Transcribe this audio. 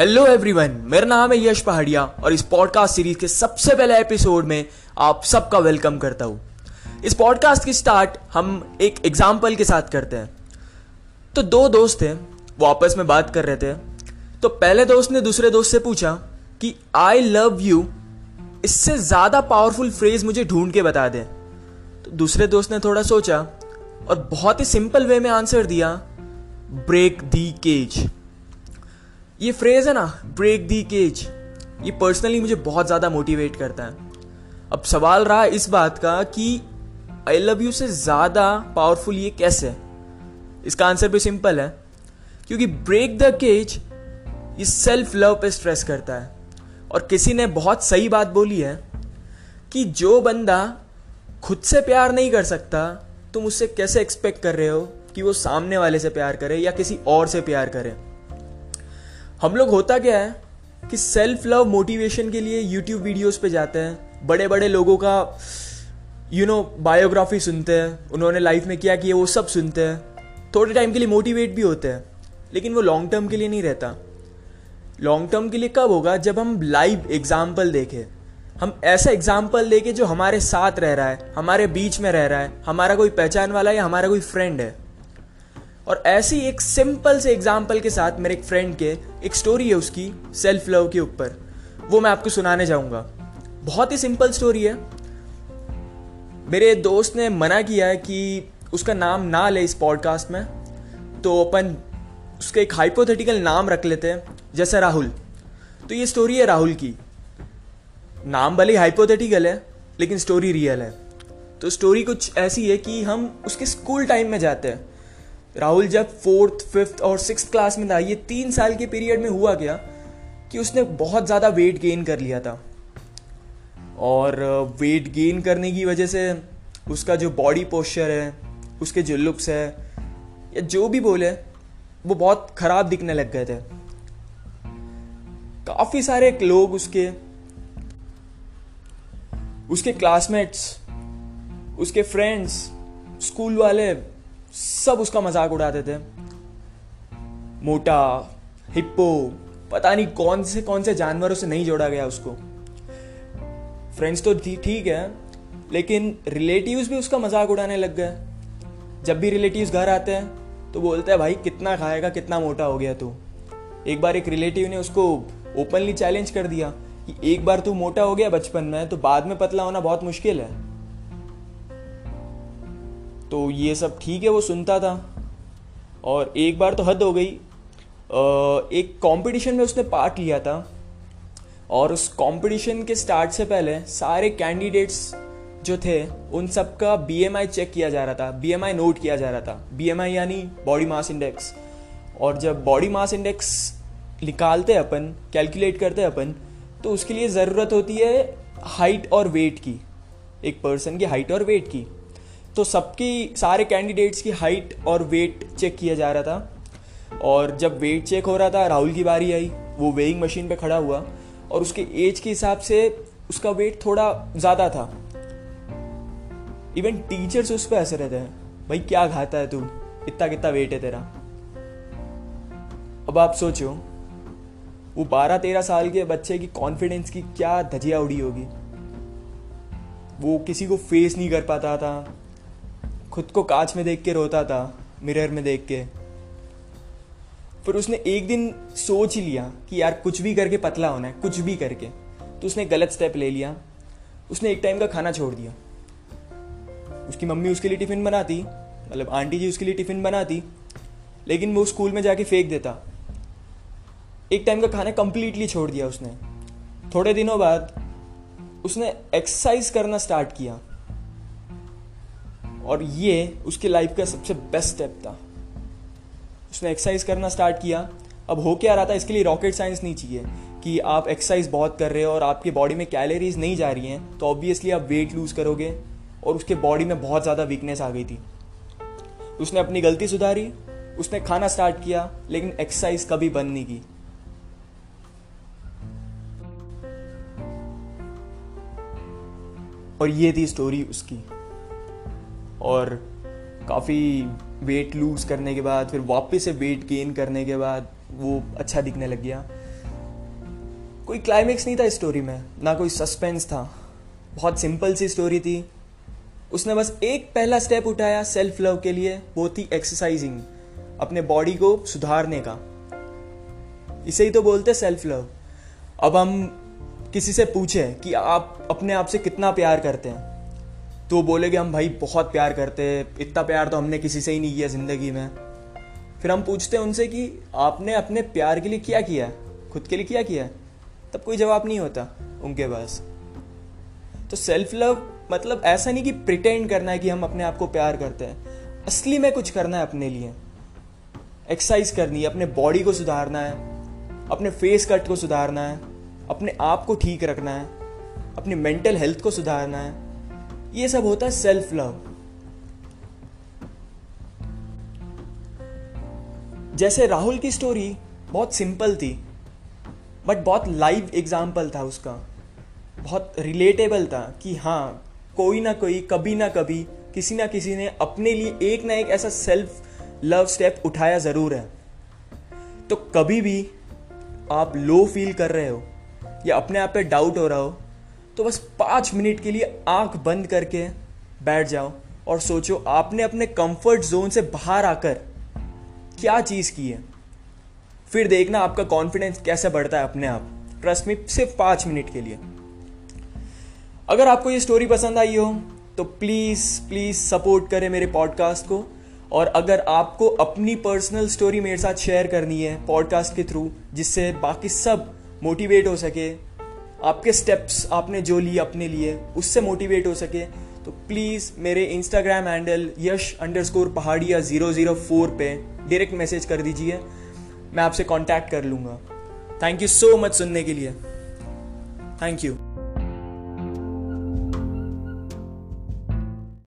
Hello everyone मेरा नाम है यश पहाड़िया और इस पॉडकास्ट सीरीज़ के सबसे पहले एपिसोड में आप सबका वेलकम करता हूँ। इस पॉडकास्ट की स्टार्ट हम एक एग्ज़ाम्पल के साथ करते हैं। तो दो दोस्त थे वो आपस में बात कर रहे थे। तो पहले दोस्त ने दूसरे दोस्त से पूछा कि आई लव यू इससे ज़्यादा पावरफुल फ्रेज मुझे ढूंढ के बता दें। तो दूसरे दोस्त ने थोड़ा सोचा और बहुत ही सिंपल वे में आंसर दिया ब्रेक दी केज ये फ्रेज है ना ब्रेक दी केज ये पर्सनली मुझे बहुत ज़्यादा मोटिवेट करता है. अब सवाल रहा इस बात का कि आई लव यू से ज़्यादा पावरफुल ये कैसे? है इसका आंसर भी सिंपल है. क्योंकि ब्रेक द केज ये सेल्फ लव पे स्ट्रेस करता है. और किसी ने बहुत सही बात बोली है कि जो बंदा खुद से प्यार नहीं कर सकता, तुम उससे कैसे एक्सपेक्ट कर रहे हो कि वो सामने वाले से प्यार करे या किसी और से प्यार करे? हम लोग होता क्या है कि सेल्फ लव मोटिवेशन के लिए यूट्यूब वीडियोस पे जाते हैं। बड़े बड़े लोगों का यू नो बायोग्राफी सुनते हैं। उन्होंने लाइफ में क्या किया वो सब सुनते हैं। थोड़े टाइम के लिए मोटिवेट भी होते हैं, लेकिन वो लॉन्ग टर्म के लिए नहीं रहता। लॉन्ग टर्म के लिए कब होगा? जब हम लाइव एग्ज़ाम्पल देखें। हम ऐसा एग्ज़ाम्पल देखें जो हमारे साथ रह रहा है, हमारे बीच में रह रहा है, हमारा कोई पहचान वाला या हमारा कोई फ्रेंड है। और ऐसी एक सिंपल से एग्ज़ाम्पल के साथ मेरे एक फ्रेंड के एक स्टोरी है उसकी सेल्फ लव के ऊपर। वो मैं आपको सुनाने जाऊँगा। बहुत ही सिंपल स्टोरी है। मेरे दोस्त ने मना किया है कि उसका नाम ना ले इस पॉडकास्ट में। तो अपन उसका एक हाइपोथेटिकल नाम रख लेते हैं, जैसे राहुल। तो ये स्टोरी है राहुल की। नाम भले हाइपोथेटिकल है, लेकिन स्टोरी रियल है। तो स्टोरी कुछ ऐसी है कि हम उसके स्कूल टाइम में जाते हैं। राहुल जब फोर्थ, फिफ्थ और सिक्स क्लास में था, ये तीन साल के पीरियड में हुआ क्या कि उसने बहुत ज़्यादा वेट गेन कर लिया था? और वेट गेन करने की वजह से उसका जो बॉडी पोस्चर है, उसके जो लुक्स है, या जो भी बोले, वो बहुत ख़राब दिखने लग गए थे। काफ़ी सारे लोग उसके उसके क्लासमेट्स उसके फ्रेंड्स स्कूल वाले सब उसका मज़ाक उड़ाते थे। मोटा, हिप्पो, पता नहीं कौन से कौन से जानवरों से नहीं जोड़ा गया उसको। फ्रेंड्स तो ठीक है, लेकिन रिलेटिव्स भी उसका मज़ाक उड़ाने लग गए। जब भी रिलेटिव्स घर आते हैं तो बोलते हैं, भाई, कितना खाएगा, कितना मोटा हो गया तू? एक बार एक रिलेटिव ने उसको ओपनली चैलेंज कर दिया कि एक बार तू मोटा हो गया बचपन में तो बाद में पतला होना बहुत मुश्किल है। तो ये सब ठीक है, वो सुनता था। और एक बार तो हद हो गई। एक कंपटीशन में उसने पार्ट लिया था। और उस कंपटीशन के स्टार्ट से पहले सारे कैंडिडेट्स जो थे, उन सब का बीएमआई चेक किया जा रहा था। बीएमआई नोट किया जा रहा था। बीएमआई यानी बॉडी मास इंडेक्स और जब बॉडी मास इंडेक्स निकालते अपन कैलकुलेट करते अपन तो उसके लिए ज़रूरत होती है हाइट और वेट की। एक पर्सन की हाइट और वेट की। तो सबकी, सारे कैंडिडेट्स की हाइट और वेट चेक किया जा रहा था। और जब वेट चेक हो रहा था, राहुल की बारी आई, वो वेइंग मशीन पे खड़ा हुआ और उसके एज के हिसाब से उसका वेट थोड़ा ज़्यादा था। इवन टीचर्स उस पर हंस रहते हैं, भाई, क्या खाता है तू? इतना कितना वेट है तेरा? अब आप सोचो, वो बारह तेरह साल के बच्चे की कॉन्फिडेंस की क्या धजिया उड़ी होगी। वो किसी को फेस नहीं कर पाता था खुद को कांच में देख के रोता था, मिरर में देख के। फिर उसने एक दिन सोच ही लिया कि यार कुछ भी करके पतला होना है, कुछ भी करके। तो उसने गलत स्टेप ले लिया। उसने एक टाइम का खाना छोड़ दिया। उसकी मम्मी उसके लिए टिफ़िन बनाती मतलब आंटी जी उसके लिए टिफ़िन बनाती, लेकिन वो स्कूल में जाके फेंक देता। एक टाइम का खाना कंप्लीटली छोड़ दिया उसने। थोड़े दिनों बाद उसने एक्सरसाइज करना स्टार्ट किया। और ये उसकी लाइफ का सबसे बेस्ट स्टेप था। उसने एक्सरसाइज करना स्टार्ट किया। अब हो क्या रहा था? इसके लिए रॉकेट साइंस नहीं चाहिए कि आप एक्सरसाइज बहुत कर रहे हो और आपकी बॉडी में कैलोरीज नहीं जा रही हैं तो ऑब्वियसली आप वेट लूज करोगे और उसके बॉडी में बहुत ज़्यादा वीकनेस आ गई थी। उसने अपनी गलती सुधारी, उसने खाना स्टार्ट किया, लेकिन एक्सरसाइज कभी बंद नहीं की। और ये थी स्टोरी उसकी। और काफ़ी वेट लूज़ करने के बाद, फिर वापस से वेट गेन करने के बाद वो अच्छा दिखने लग गया। कोई क्लाइमेक्स नहीं था स्टोरी में, ना कोई सस्पेंस था। बहुत सिंपल सी स्टोरी थी। उसने बस एक पहला स्टेप उठाया सेल्फ लव के लिए, वो थी एक्सरसाइजिंग अपने बॉडी को सुधारने का। इसे ही तो बोलते सेल्फ लव अब हम किसी से पूछें कि आप अपने आप से कितना प्यार करते हैं। तो बोलेगे हम भाई बहुत प्यार करते हैं, इतना प्यार तो हमने किसी से ही नहीं किया ज़िंदगी में। फिर हम पूछते हैं उनसे कि आपने अपने प्यार के लिए क्या किया खुद के लिए क्या किया तब कोई जवाब नहीं होता उनके पास। तो सेल्फ लव मतलब ऐसा नहीं कि प्रिटेंड करना है कि हम अपने आप को प्यार करते हैं। असली में कुछ करना है अपने लिए। एक्सरसाइज करनी है, अपने बॉडी को सुधारना है, अपने फेस कट को सुधारना है, अपने आप को ठीक रखना है, अपनी मेंटल हेल्थ को सुधारना है। ये सब होता है सेल्फ लव जैसे राहुल की स्टोरी बहुत सिंपल थी बट बहुत लाइव एग्ज़ाम्पल था उसका. बहुत रिलेटेबल था कि हाँ कोई ना कोई, कभी ना कभी, किसी ना किसी ने अपने लिए एक ना एक ऐसा सेल्फ लव स्टेप उठाया ज़रूर है. तो कभी भी आप लो फील कर रहे हो, या अपने आप पे डाउट हो रहा हो तो बस पाँच मिनट के लिए आँख बंद करके बैठ जाओ और सोचो, आपने अपने कंफर्ट जोन से बाहर आकर क्या चीज़ की है? फिर देखना आपका कॉन्फिडेंस कैसे बढ़ता है अपने आप। ट्रस्ट में सिर्फ़ पाँच मिनट के लिए। अगर आपको ये स्टोरी पसंद आई हो तो प्लीज़ प्लीज़ सपोर्ट करें मेरे पॉडकास्ट को। और अगर आपको अपनी पर्सनल स्टोरी मेरे साथ शेयर करनी है पॉडकास्ट के थ्रू जिससे बाकी सब मोटिवेट हो सके आपके स्टेप्स आपने जो लिए अपने लिए, उससे मोटिवेट हो सके तो प्लीज़ मेरे Instagram handle Yash underscore Pahariya zero zero four पे डायरेक्ट मैसेज कर दीजिए, मैं आपसे कांटेक्ट कर लूँगा। थैंक यू सो मच सुनने के लिए। Thank you